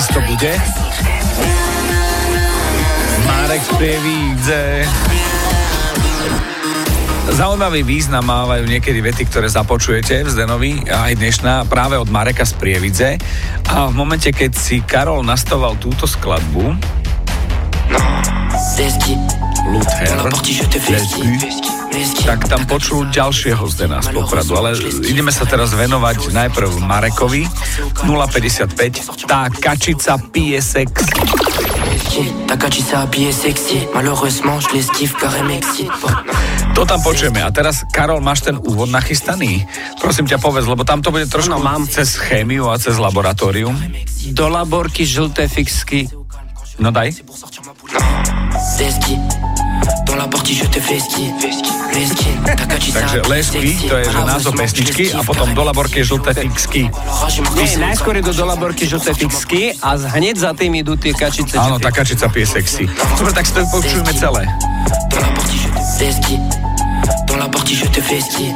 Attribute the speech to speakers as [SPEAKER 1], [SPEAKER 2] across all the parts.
[SPEAKER 1] dnes to bude. Marek Prievidze. Zaujímavý význam mávajú niekedy vety, ktoré započujete v Zdenovi, aj dnešná, práve od Mareka z Prievidze. A v momente, keď si Karol nastoval túto skladbu, Luther, tak tam počul ďalšieho Zdena z Popradu, ale ideme sa teraz venovať najprv Marekovi 055, tá kačica pije sex. Ta kačica pije sexy, malheureusement je l'esquive car elle m'excite. To tam počujeme. A teraz, Karol, máš ten úvod nachystaný? Prosím ťa povedz, lebo tam to bude trošku no, mám. cez chémiu a cez laboratórium.
[SPEAKER 2] Do laborky žlté fixky.
[SPEAKER 1] No daj. Takže lesky, to je že názov pesničky a potom do laborky žlté fixky.
[SPEAKER 2] Nie, najskôr je do laborky žlté fixky a hneď za tým idú tie kačice.
[SPEAKER 1] Áno, tá kačica pije sexy. Dobre, tak si to počujeme celé. Dans la partie je te fais ski,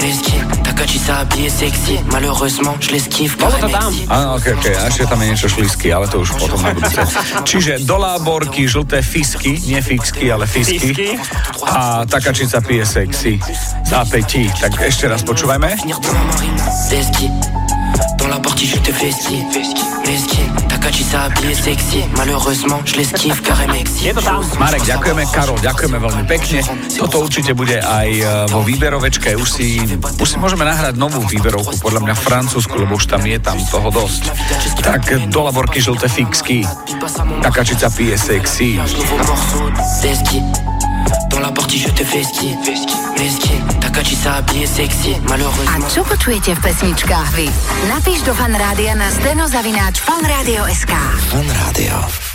[SPEAKER 1] ski. Ta kačica habillée sexy, malheureusement je l'esquive car to tam. Áno, ok, ok, ešte tam je niečo šlisky, ale to už potom na budúce. Čiže do láborky žlté fisky, nie fixky, ale fisky. A ta kačica pije sexy. Zápätí. Tak ešte raz počúvajme. Dans la partie je te fais ski, ski. Ta kačica habillée sexy, malheureusement je l'esquive car elle. Marek, ďakujeme, Karol, ďakujeme veľmi pekne. Toto určite bude aj e, vo výberovečke. Už si, už si môžeme nahrať novú výberovku, podľa mňa francúzsku, lebo už tam je tam toho dosť. Tak do laborky žlté fixky. Ta kačica pije sexy. Dans la partie je te fais ski, ski. Ta kačica habillée sexy, malheureusement. A čo počujete v pesničkách vy? Napíš do fanrádia na steno zavináč fanradio.sk Fanrádio.